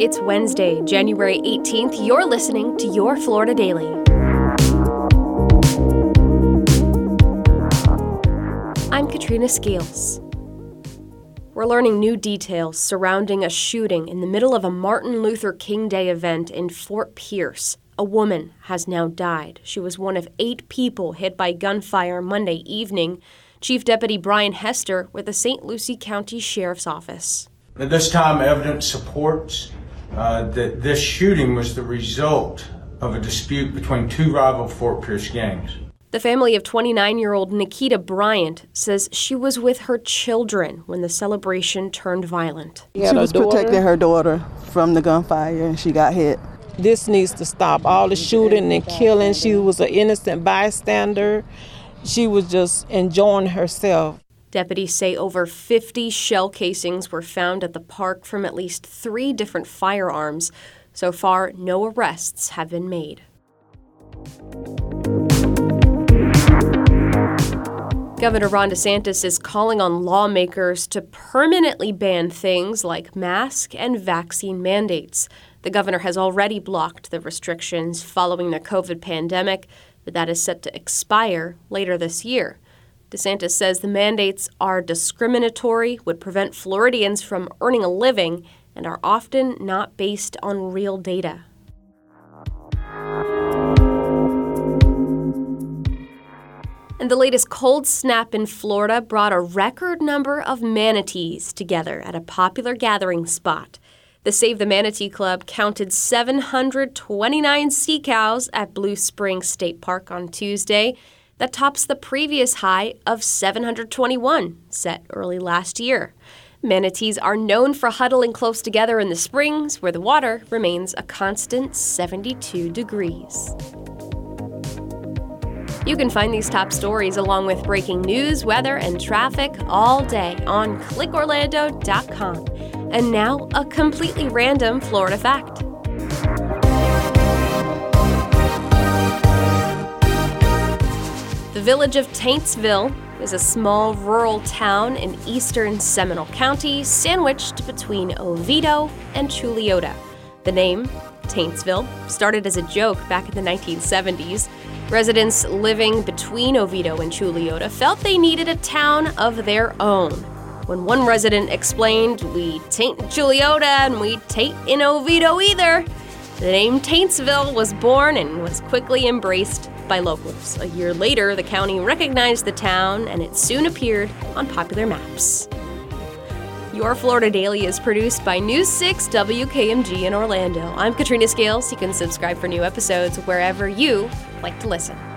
It's Wednesday, January 18th. You're listening to Your Florida Daily. I'm Katrina Scales. We're learning new details surrounding a shooting in the middle of a Martin Luther King Day event in Fort Pierce. A woman has now died. She was one of eight people hit by gunfire Monday evening. Chief Deputy Brian Hester with the St. Lucie County Sheriff's Office. At this time, evidence supports uh, that this shooting was the result of a dispute between two rival Fort Pierce gangs. The family of 29 year old Nikita Bryant says she was with her children when the celebration turned violent. She, she was protecting her daughter from the gunfire and she got hit. This needs to stop. All the shooting and killing. She was an innocent bystander. She was just enjoying herself. Deputies say over 50 shell casings were found at the park from at least three different firearms. So far, no arrests have been made. Governor Ron DeSantis is calling on lawmakers to permanently ban things like mask and vaccine mandates. The governor has already blocked the restrictions following the COVID pandemic, but that is set to expire later this year. DeSantis says the mandates are discriminatory, would prevent Floridians from earning a living, and are often not based on real data. And the latest cold snap in Florida brought a record number of manatees together at a popular gathering spot. The Save the Manatee Club counted 729 sea cows at Blue Springs State Park on Tuesday that tops the previous high of 721 set early last year. Manatees are known for huddling close together in the springs where the water remains a constant 72 degrees. You can find these top stories along with breaking news, weather, and traffic all day on clickorlando.com. And now, a completely random Florida fact. The village of Taintsville is a small rural town in eastern Seminole County, sandwiched between Oviedo and Chuluota. The name, Taintsville, started as a joke back in the 1970s. Residents living between Oviedo and Chuluota felt they needed a town of their own. When one resident explained, We taint Chuluota and we taint in Oviedo either, the name Taintsville was born and was quickly embraced by locals. A year later, the county recognized the town and it soon appeared on popular maps. Your Florida Daily is produced by News 6 WKMG in Orlando. I'm Katrina Scales. You can subscribe for new episodes wherever you like to listen.